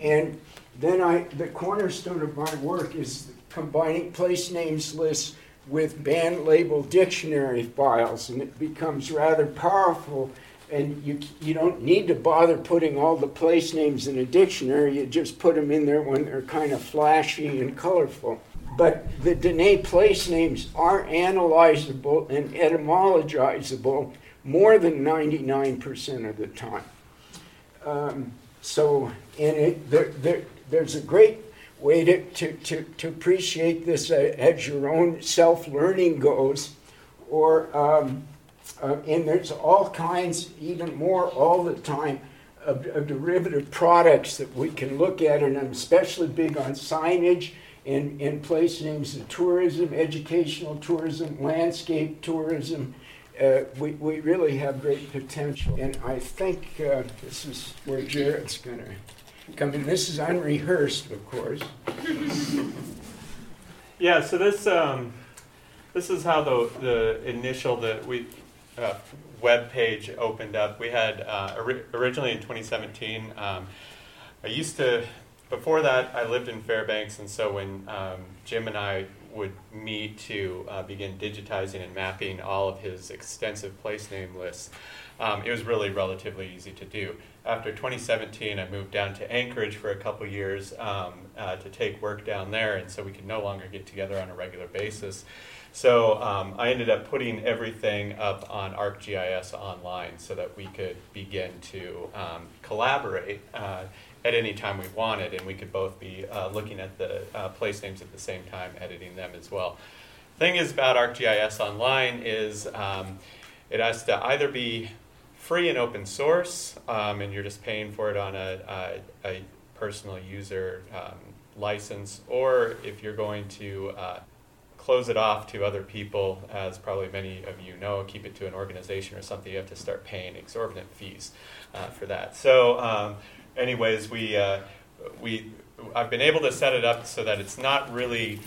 And then I, the cornerstone of my work is combining place names lists with band label dictionary files, and it becomes rather powerful. And you, you don't need to bother putting all the place names in a dictionary, you just put them in there when they're kind of flashy and colorful but the Dene place names are analyzable and etymologizable more than 99% of the time. Um, so, in it, there, there, there's a great way to, to, to, to appreciate this uh, as your own self learning goes, or um, uh, and there's all kinds, even more all the time, of derivative products that we can look at, and I'm especially big on signage in, in place names of tourism, educational tourism, landscape tourism. Uh, we, we really have great potential. And I think uh, this is where Jared's going to come in. This is unrehearsed, of course. yeah, so this, um, this is how the, the initial the, we, uh, web page opened up. We had uh, ori- originally in 2017. Um, I used to before that, I lived in Fairbanks, and so when um, Jim and I would meet to uh, begin digitizing and mapping all of his extensive place name lists, um, it was really relatively easy to do. After 2017, I moved down to Anchorage for a couple years um, uh, to take work down there, and so we could no longer get together on a regular basis. So um, I ended up putting everything up on ArcGIS online so that we could begin to um, collaborate. Uh, at any time we wanted, and we could both be uh, looking at the uh, place names at the same time, editing them as well. Thing is about ArcGIS Online is um, it has to either be free and open source, um, and you're just paying for it on a, a, a personal user um, license, or if you're going to uh, close it off to other people, as probably many of you know, keep it to an organization or something, you have to start paying exorbitant fees uh, for that. So, um, anyways, we uh, we I've been able to set it up so that it's not really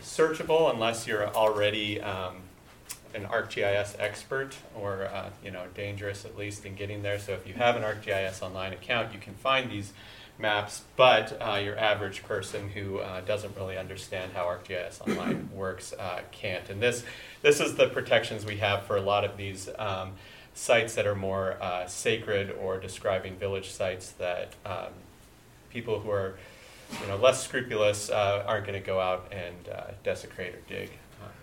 searchable unless you're already um, an ArcGIS expert or uh, you know dangerous at least in getting there. So if you have an ArcGIS online account, you can find these maps, but uh, your average person who uh, doesn't really understand how ArcGIS Online works uh, can't. And this this is the protections we have for a lot of these um, sites that are more uh, sacred or describing village sites that um, people who are you know less scrupulous uh, aren't going to go out and uh, desecrate or dig.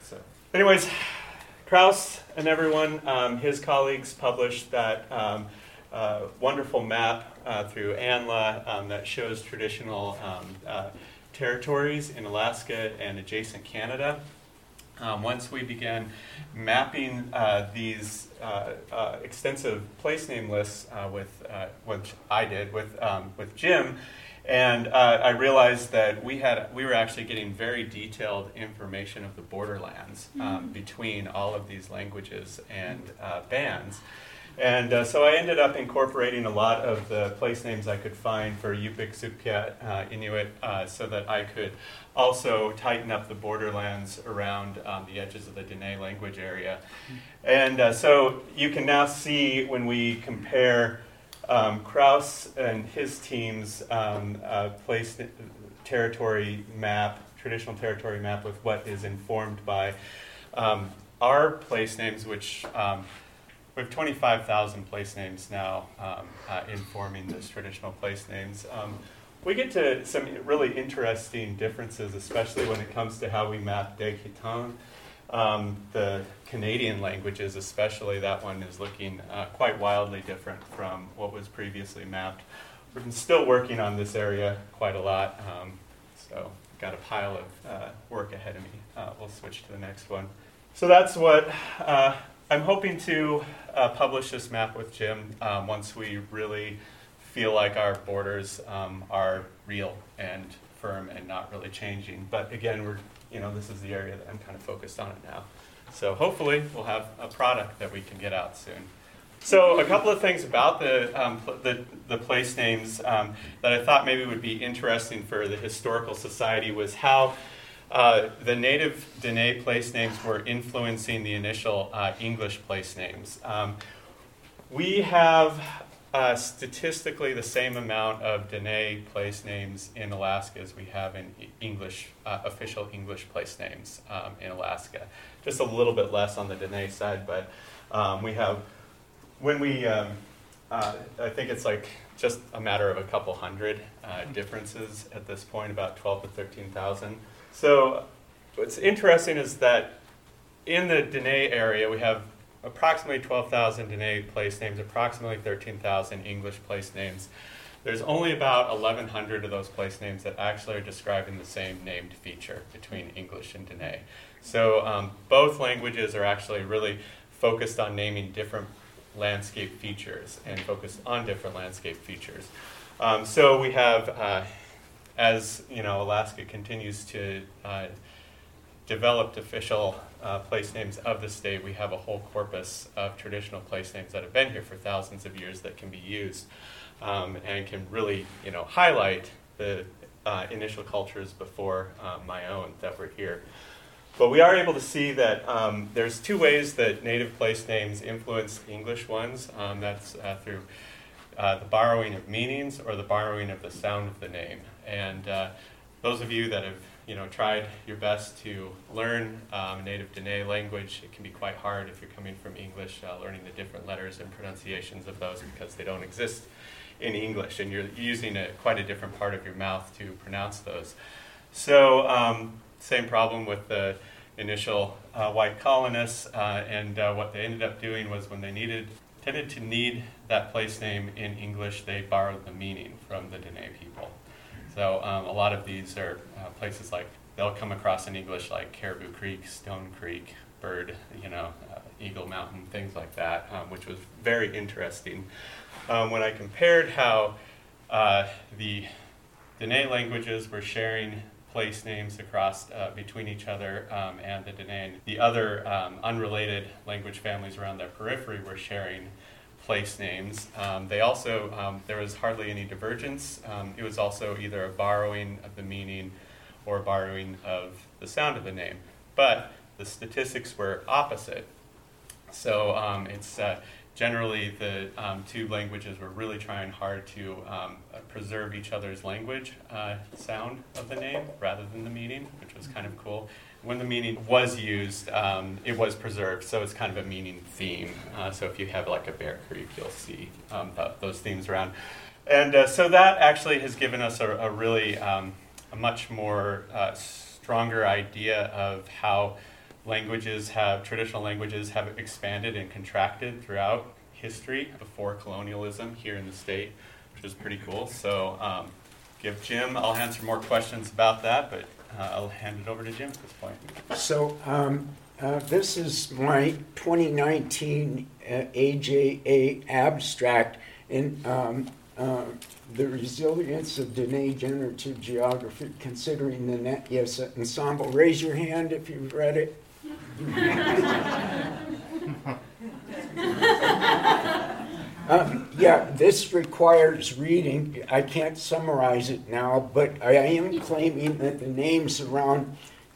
so, anyways. Kraus and everyone, um, his colleagues published that um, uh, wonderful map uh, through ANLA um, that shows traditional um, uh, territories in Alaska and adjacent Canada. Um, once we began mapping uh, these uh, uh, extensive place name lists with, which I did with, um, with Jim, and uh, I realized that we had we were actually getting very detailed information of the borderlands um, mm-hmm. between all of these languages and uh, bands. And uh, so I ended up incorporating a lot of the place names I could find for Yupik, Sugpiat, uh, Inuit, uh, so that I could also tighten up the borderlands around um, the edges of the Dene language area. And uh, so you can now see when we compare um, Kraus and his team's um, place territory map, traditional territory map, with what is informed by um, our place names, which um, we have 25,000 place names now um, uh, informing those traditional place names. Um, we get to some really interesting differences, especially when it comes to how we map Deg um, the Canadian languages, especially, that one is looking uh, quite wildly different from what was previously mapped. We're still working on this area quite a lot, um, so got a pile of uh, work ahead of me. Uh, we'll switch to the next one. So that's what uh, I'm hoping to uh, publish this map with Jim um, once we really feel like our borders um, are real and firm and not really changing. But again, we're you know, this is the area that I'm kind of focused on it now. So hopefully we'll have a product that we can get out soon. So a couple of things about the, um, the, the, place names um, that I thought maybe would be interesting for the Historical Society was how uh, the native Dene place names were influencing the initial uh, English place names. Um, we have uh, statistically the same amount of Dene place names in Alaska as we have in English, uh, official English place names um, in Alaska. Just a little bit less on the Dene side, but um, we have, when we, um, uh, I think it's like just a matter of a couple hundred differences at this point, about 12 to 13,000. So what's interesting is that in the Dene area, we have approximately 12,000 Dene place names, approximately 13,000 English place names. There's only about 1,100 of those place names that actually are describing the same named feature between English and Dene. So um, both languages are actually really focused on naming different landscape features and focused on different landscape features. Um, so we have, uh, as you know, Alaska continues to uh, develop official uh, place names of the state, we have a whole corpus of traditional place names that have been here for thousands of years that can be used um, and can really, you know, highlight the uh, initial cultures before uh, my own that were here. But we are able to see that um, there's two ways that native place names influence English ones. Um, that's uh, through uh, the borrowing of meanings or the borrowing of the sound of the name. And uh, those of you that have you know, tried your best to learn um, native Dene language. It can be quite hard if you're coming from English, uh, learning the different letters and pronunciations of those because they don't exist in English, and you're using a, quite a different part of your mouth to pronounce those. So, um, same problem with the initial uh, white colonists, uh, and uh, what they ended up doing was when they needed tended to need that place name in English, they borrowed the meaning from the Dene people. So um, a lot of these are uh, places like they'll come across in English like Caribou Creek, Stone Creek, Bird, you know, uh, Eagle Mountain, things like that, um, which was very interesting. Um, when I compared how uh, the Dene languages were sharing place names across uh, between each other um, and the Dene. The other um, unrelated language families around their periphery were sharing place names. Um, they also, um, there was hardly any divergence. Um, it was also either a borrowing of the meaning or borrowing of the sound of the name. But the statistics were opposite. So um, it's uh, generally the um, two languages were really trying hard to um, preserve each other's language uh, sound of the name rather than the meaning, which was kind of cool. When the meaning was used, um, it was preserved, so it's kind of a meaning theme. Uh, so if you have like a Bear Creek, you'll see um, th- those themes around. And uh, so that actually has given us a, a really um, a much more uh, stronger idea of how languages have traditional languages have expanded and contracted throughout history before colonialism here in the state, which is pretty cool. So, um, give Jim. I'll answer more questions about that, but uh, I'll hand it over to Jim at this point. So um, uh, this is my 2019 uh, AJA abstract, and um, uh, the resilience of Dene generative geography, considering the net. Yes, ensemble. Raise your hand if you've read it. Um, yeah, this requires reading. I can't summarize it now, but I am claiming that the names around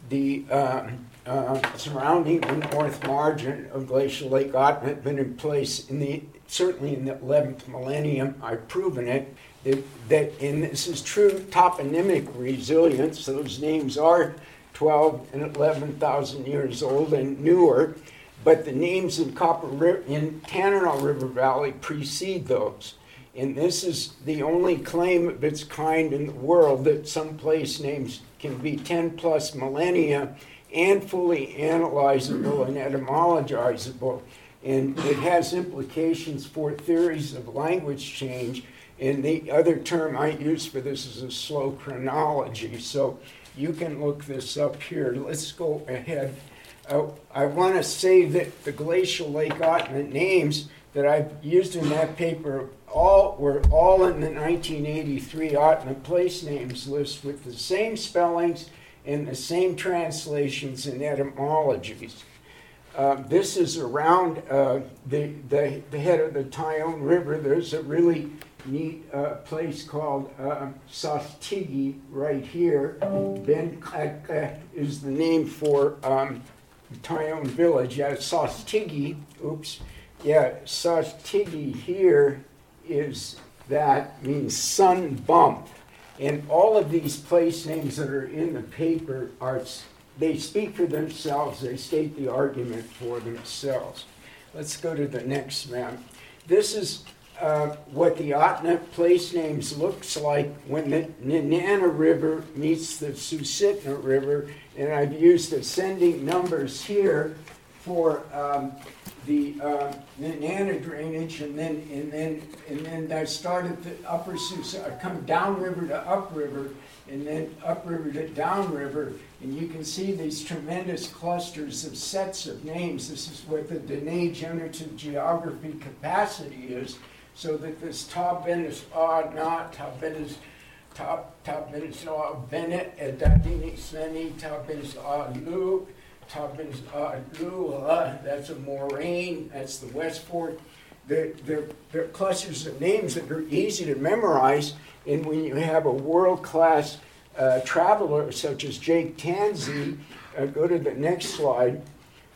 the uh, uh, surrounding the north margin of glacial Lake Atna have been in place in the certainly in the 11th millennium. I've proven it. That, that and this is true toponymic resilience. Those names are 12 and 11,000 years old and newer, but the names in Copper in Tanana River Valley precede those. And this is the only claim of its kind in the world that some place names can be 10 plus millennia and fully analyzable and etymologizable. And it has implications for theories of language change. And the other term I use for this is a slow chronology. So you can look this up here. Let's go ahead. I want to say that the glacial Lake Atna names that I've used in that paper all were all in the 1983 Ahtna place names list with the same spellings and the same translations and etymologies. Uh, this is around uh, the, the, the head of the Tyone River. There's a really neat uh, place called uh, Sostigi right here. Ben is the name for um, Tyone Village. Yeah, Sostigi, oops. Yeah, Sostigi here is that means sun bump. And all of these place names that are in the paper are they speak for themselves, they state the argument for themselves. Let's go to the next map. This is uh, what the Ahtna place names looks like when the Nenana River meets the Susitna River, and I've used ascending numbers here for um, the uh, Nenana drainage, and then and then and then I started the upper Susitna, I come downriver to upriver, and then upriver to downriver, and you can see these tremendous clusters of sets of names. This is what the Dene generative geography capacity is so that this top end is odd not, top end is odd Bennett, Edadini Seni, top end is odd Luke, is odd Lua, that's a moraine, that's the West Fork. They're, they're, clusters of names that are easy to memorize, and when you have a world class uh, traveler such as Jake Tansy, uh, go to the next slide.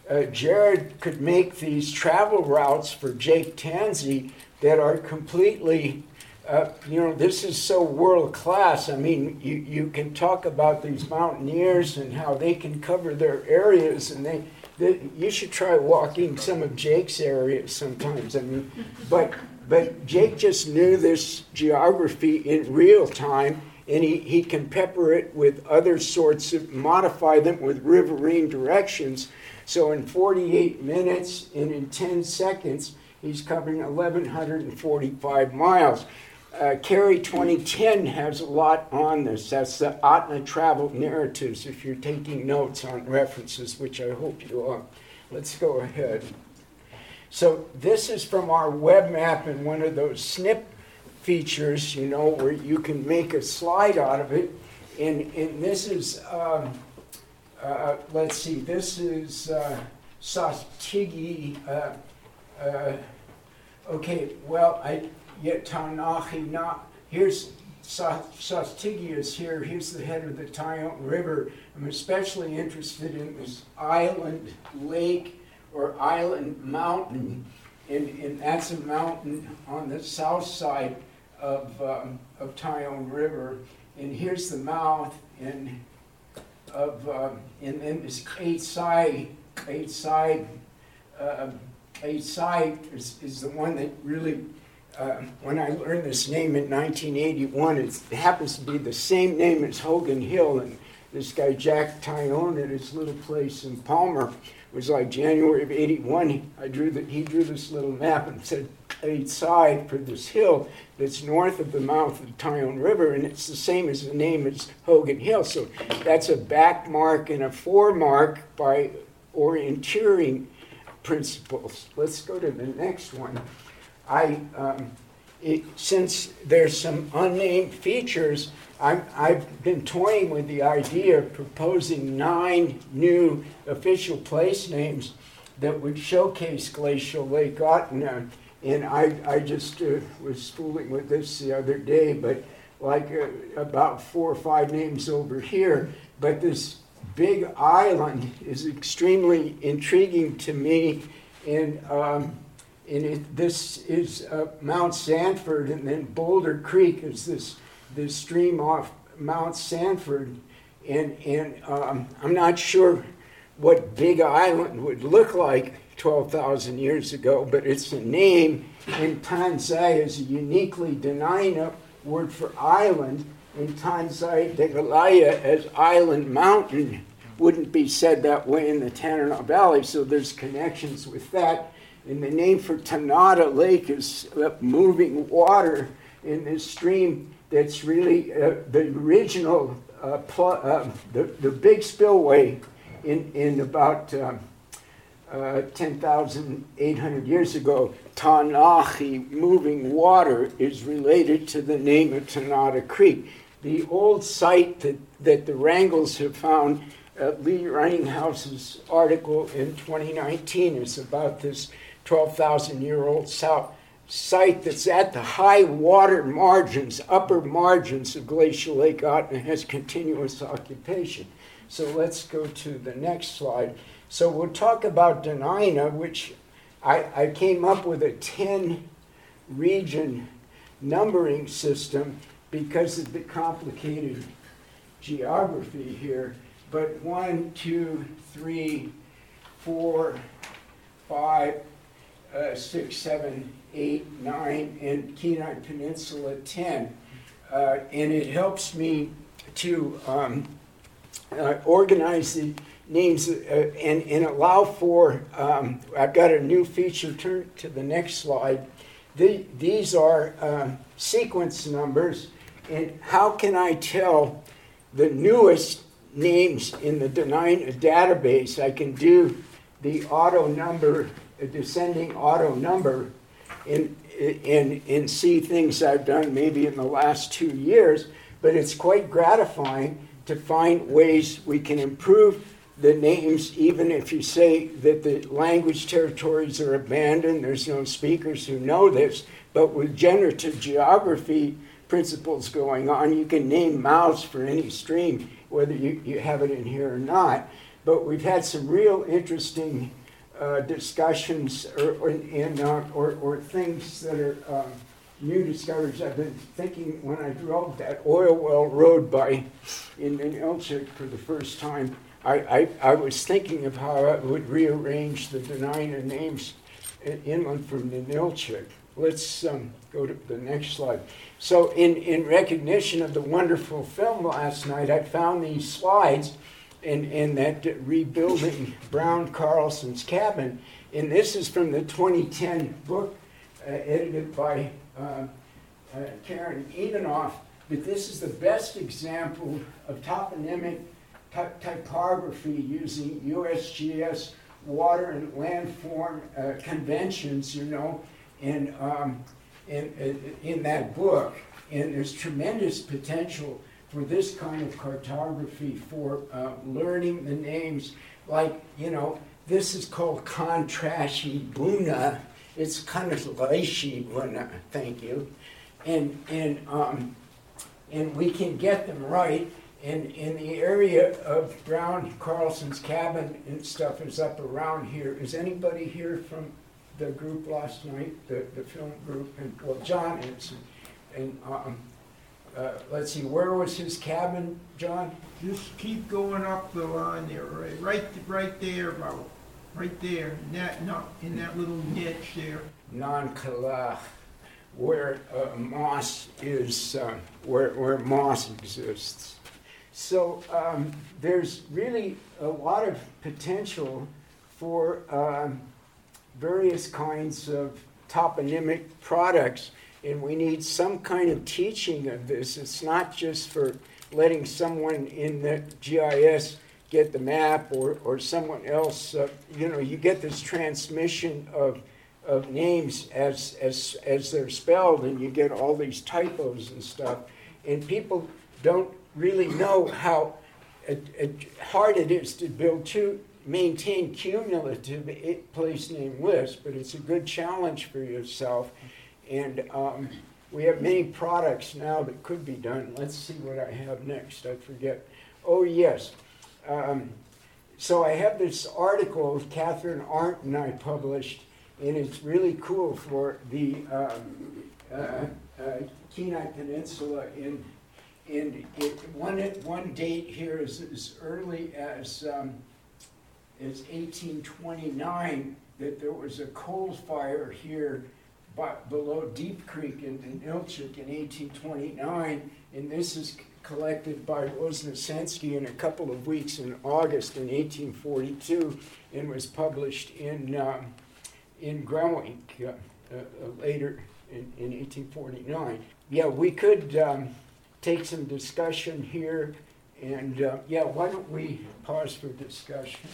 Uh, Jared could make these travel routes for Jake Tansy that are completely, uh, you know, this is so world class. I mean, you, you can talk about these mountaineers and how they can cover their areas, and they, they you should try walking some of Jake's areas sometimes. I mean, but but Jake just knew this geography in real time, and he, he can pepper it with other sorts of modify them with riverine directions. So in 48 minutes and in 10 seconds, He's covering 1,145 miles. Uh, Kari 2010 has a lot on this. That's the Ahtna Travel Narratives, if you're taking notes on references, which I hope you are. Let's go ahead. So, this is from our web map and one of those snip features, you know, where you can make a slide out of it. and, and this is, um, uh, let's see, this is uh, Sastigi. Uh, uh, okay, well, I yet Tanahi not. Here's Sastigi is here. Here's the head of the Tyone River. I'm especially interested in this island lake or island mountain, and, and that's a mountain on the south side of, um, of Tyone River. And here's the mouth, and of um, and then this eight side, eight side, uh, is, is the one that really. Uh, when I learned this name in 1981, it happens to be the same name as Hogan Hill, and this guy Jack Tyone at his little place in Palmer it was like January of 81. I drew that he drew this little map and said eight side for this hill that's north of the mouth of the Tyone River, and it's the same as the name as Hogan Hill. So that's a back mark and a foremark by orienteering principles. Let's go to the next one. I, um, it, since there's some unnamed features, i have been toying with the idea of proposing nine new official place names that would showcase Glacial Lake Atna and I, I just uh, was fooling with this the other day, but like uh, about four or five names over here. But this big island is extremely intriguing to me. And, um, and it, this is uh, Mount Sanford, and then Boulder Creek is this, this stream off Mount Sanford. And, and um, I'm not sure what Big Island would look like 12,000 years ago, but it's a name in Tanzai is a uniquely Dena'ina word for island. and Tanzai Degalaya as island mountain wouldn't be said that way in the Tanana Valley, so there's connections with that. And the name for Tanada Lake is moving water in this stream that's really uh, the original, uh, pl- uh, the, the big spillway in, in about uh, uh, 10,800 years ago, Tanahi, moving water, is related to the name of Tanada Creek. The old site that, that the Wrangells have found, Lee Reinhouse's article in 2019 is about this 12,000 year old site that's at the high water margins, upper margins of Glacial Lake Atna, has continuous occupation. So let's go to the next slide. So we'll talk about Dena'ina, which I, I came up with a 10 region numbering system because of the complicated geography here. But one, two, three, four, five, uh, six, seven, eight, nine, and Kenai Peninsula 10. Uh, and it helps me to um, uh, organize the names uh, and, and allow for, um, I've got a new feature, turn to the next slide. The, these are um, sequence numbers, and how can I tell the newest names in the Dena'ina database? I can do the auto number, a descending auto number, and, and, and see things I've done maybe in the last two years, but it's quite gratifying to find ways we can improve the names, even if you say that the language territories are abandoned, there's no speakers who know this, but with generative geography principles going on, you can name mouths for any stream, whether you, you have it in here or not. But we've had some real interesting uh, discussions or, or, uh, or, or, things that are uh, new discoveries. I've been thinking when I drove that oil well road by in, in for the first time I, I, I was thinking of how I would rearrange the Dena'ina names inland from the Ninilchik. Let's um, go to the next slide. So, in, in recognition of the wonderful film last night, I found these slides in, in that rebuilding Brown Carlson's cabin. And this is from the 2010 book uh, edited by uh, uh, Karen Evanoff. But this is the best example of toponymic typography using USGS water and landform uh, conventions, you know, in, um, in, in that book. And there's tremendous potential for this kind of cartography, for uh, learning the names. Like, you know, this is called Contrashi Buna. It's kind of Leishi Buna, thank you. And, and, um, and we can get them right. And in the area of Brown Carlson's cabin and stuff is up around here. Is anybody here from the group last night, the, the film group? And, well, John is. And um, uh, let's see, where was his cabin, John? Just keep going up the line there, right, right, right there, about, right there, in that, no, in that little niche there. Nankala, where uh, moss is, uh, where, where moss exists. So um, there's really a lot of potential for um, various kinds of toponymic products, and we need some kind of teaching of this. It's not just for letting someone in the GIS get the map or, or someone else. Uh, you know, you get this transmission of, of names as, as, as they're spelled, and you get all these typos and stuff. And people don't really know how hard it is to build two, maintain cumulative place name lists, but it's a good challenge for yourself. And um, we have many products now that could be done. Let's see what I have next. I forget. Oh, yes. Um, so I have this article Katherine Arndt and I published, and it's really cool for the um, uh, uh, Kenai Peninsula in and it, one, one date here is as early as, um, as 1829 that there was a coal fire here by, below Deep Creek in, in Ilchik in 1829, and this is collected by Woznessensky in a couple of weeks in August in 1842 and was published in, um, in Grewingk uh, uh, later in, in 1849. Yeah, we could um, take some discussion here. And uh, yeah, why don't we pause for discussion?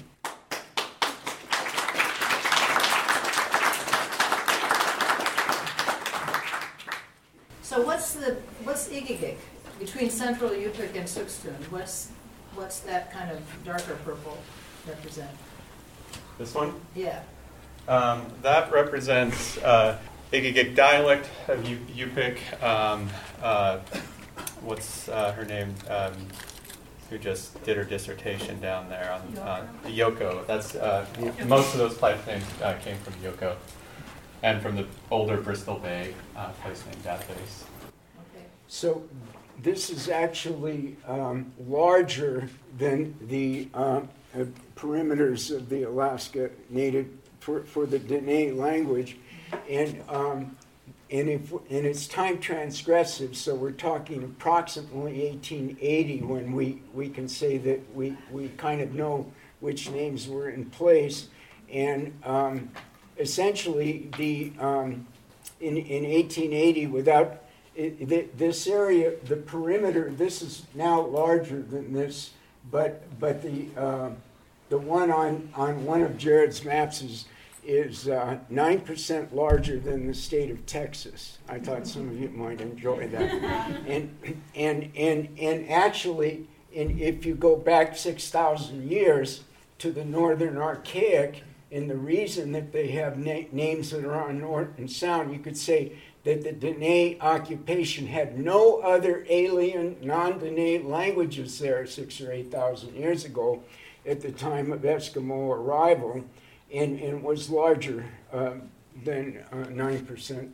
So what's the what's Igigik between Central Yupik and Sugtstun? What's what's that kind of darker purple represent? This one? Yeah. Um, that represents uh, Igigik dialect of Yupik. Um, uh, what's uh, her name? Um, who just did her dissertation down there on uh, Yoko. That's uh, most of those place names uh, came from Yoko, and from the older Bristol Bay uh, place name database. Okay. So this is actually um, larger than the um, uh, perimeters of the Alaska Native for, for the Dene language, and um, and, if, and it's time transgressive, so we're talking approximately 1880 when we, we can say that we, we kind of know which names were in place. And um, essentially, the, um, in, in 1880, without it, this area, the perimeter, this is now larger than this, but, but the, uh, the one on, on one of Jared's maps is is uh, 9% larger than the state of Texas. I thought some of you might enjoy that. and, and, and, and actually, in, if you go back 6,000 years to the Northern Archaic, and the reason that they have na- names that are on Norton Sound, you could say that the Dene occupation had no other alien, non Dene languages there six or 8,000 years ago at the time of Eskimo arrival and, and was larger um, than uh, 9%.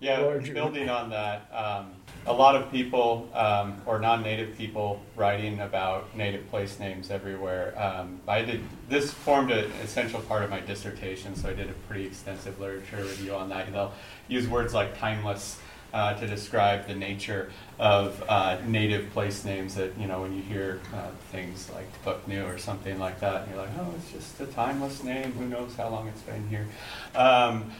Yeah, larger. building on that, um, a lot of people um, or non-native people writing about native place names everywhere. Um, I did this formed an essential part of my dissertation, so I did a pretty extensive literature review on that. They'll use words like timeless uh, to describe the nature of uh, native place names that, you know, when you hear uh, things like New or something like that, and you're like, oh, it's just a timeless name, who knows how long it's been here. Um,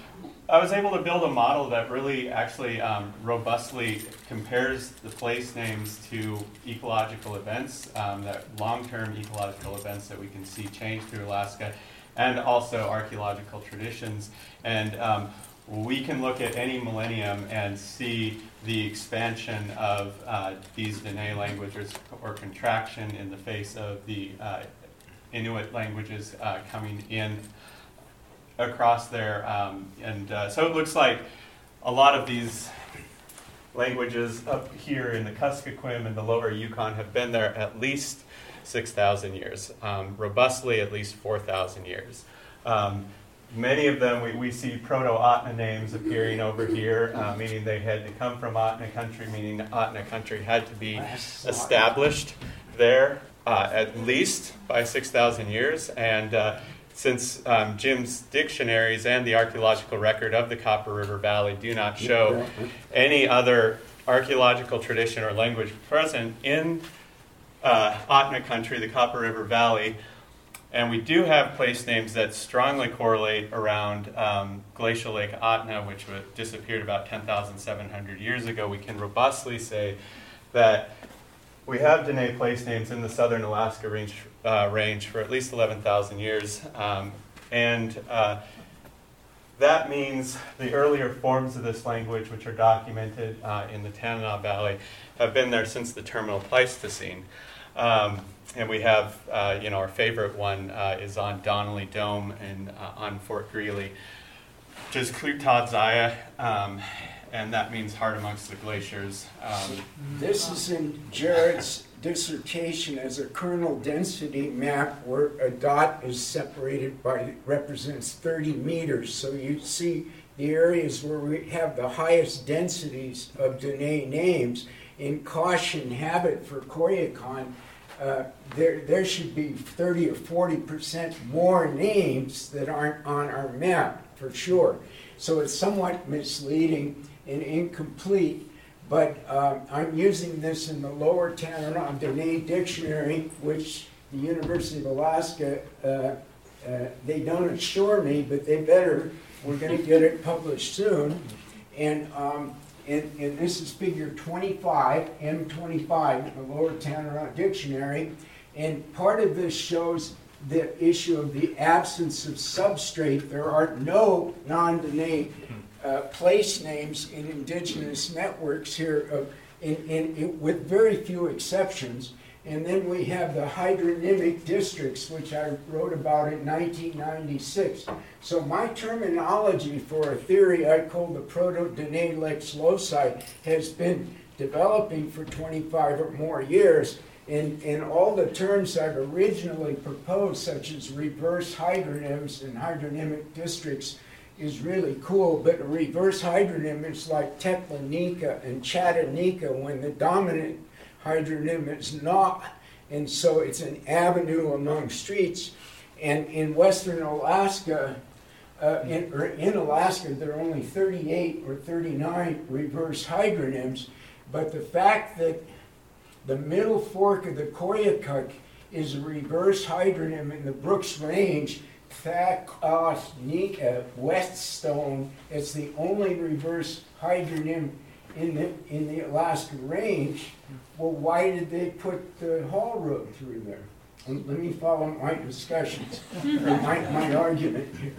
I was able to build a model that really actually um, robustly compares the place names to ecological events, um, that long-term ecological events that we can see change through Alaska, and also archaeological traditions. And um, we can look at any millennium and see the expansion of uh, these Dene languages or contraction in the face of the uh, Inuit languages uh, coming in across there. Um, and uh, so it looks like a lot of these languages up here in the Kuskokwim and the lower Yukon have been there at least 6,000 years, um, robustly at least 4,000 years. Um, many of them, we, we see Proto-Ahtna names appearing over here, uh, meaning they had to come from Ahtna country, meaning Ahtna country had to be established there uh, at least by 6,000 years. And uh, since um, Jim's dictionaries and the archaeological record of the Copper River Valley do not show any other archaeological tradition or language present in uh, Ahtna country, the Copper River Valley, and we do have place names that strongly correlate around um, Glacial Lake Atna, which disappeared about 10,700 years ago. We can robustly say that we have Dene place names in the southern Alaska range, uh, range for at least 11,000 years. Um, and uh, that means the earlier forms of this language, which are documented uh, in the Tanana Valley, have been there since the terminal Pleistocene. Um, and we have, uh, you know, our favorite one uh, is on Donnelly Dome and uh, on Fort Greely, which is Klutadzaya. Um, and that means heart amongst the glaciers. Um, this is in Jared's dissertation as a kernel density map where a dot is separated by represents 30 meters. So you see the areas where we have the highest densities of Dene names. In Caution Habit for Koyukon, uh, there, there should be 30 or 40 percent more names that aren't on our map for sure. So it's somewhat misleading and incomplete, but um, I'm using this in the Lower Tanana Dene Dictionary, which the University of Alaska, uh, uh, they don't assure me, but they better. We're going to get it published soon. And, um, and, and, this is figure 25, M25, the Lower Tanana Dictionary. And part of this shows the issue of the absence of substrate. There are no non-Dene uh, place names in indigenous networks here, uh, in, in, in, with very few exceptions. And then we have the hydronymic districts, which I wrote about in 1996. So my terminology for a theory I call the Proto-Dene Lex loci has been developing for 25 or more years. And, and all the terms I've originally proposed, such as reverse hydronyms and hydronymic districts, is really cool, but a reverse hydronym is like Teklanika and Chatanika when the dominant hydronym is not. And so it's an avenue among streets. And in western Alaska, uh, in, in Alaska, there are only 38 or 39 reverse hydronyms. But the fact that the middle fork of the Koyukuk is a reverse hydronym in the Brooks Range Thakosnika Whetstone. It's the only reverse hydronym in the, in the Alaska range. Well, why did they put the haul road through there? And let me follow my discussions, or my, my argument here.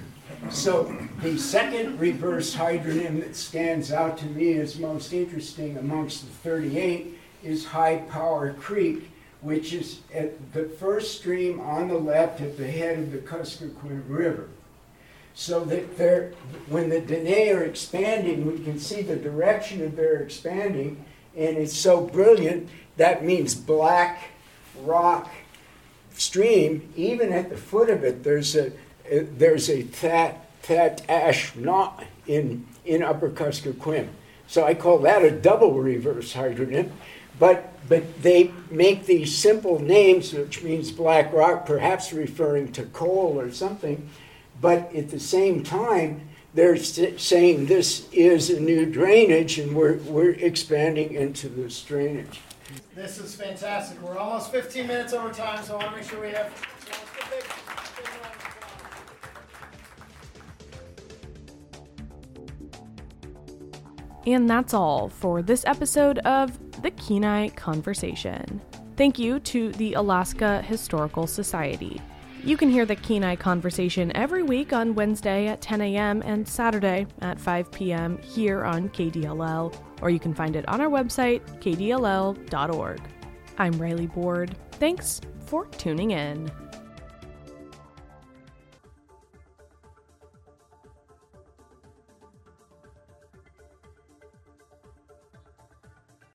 So the second reverse hydronym that stands out to me as most interesting amongst the 38 is High Power Creek which is at the first stream on the left at the head of the Kuskokwim River. So that they're, when the Dene are expanding, we can see the direction of their expanding, and it's so brilliant, that means black rock stream. Even at the foot of it, there's a, uh, there's a that, that ash knot in, in Upper Kuskokwim. So I call that a double reverse hydronym. But, but they make these simple names, which means black rock, perhaps referring to coal or something. But at the same time, they're saying this is a new drainage and we're, we're expanding into this drainage. This is fantastic. We're almost 15 minutes over time, so I want to make sure we have. And that's all for this episode of the Kenai Conversation. Thank you to the Alaska Historical Society. You can hear the Kenai conversation every week on Wednesday at 10 a.m. and Saturday at 5 p.m. here on KDLL, or you can find it on our website, kdll.org. I'm Riley Board. Thanks for tuning in.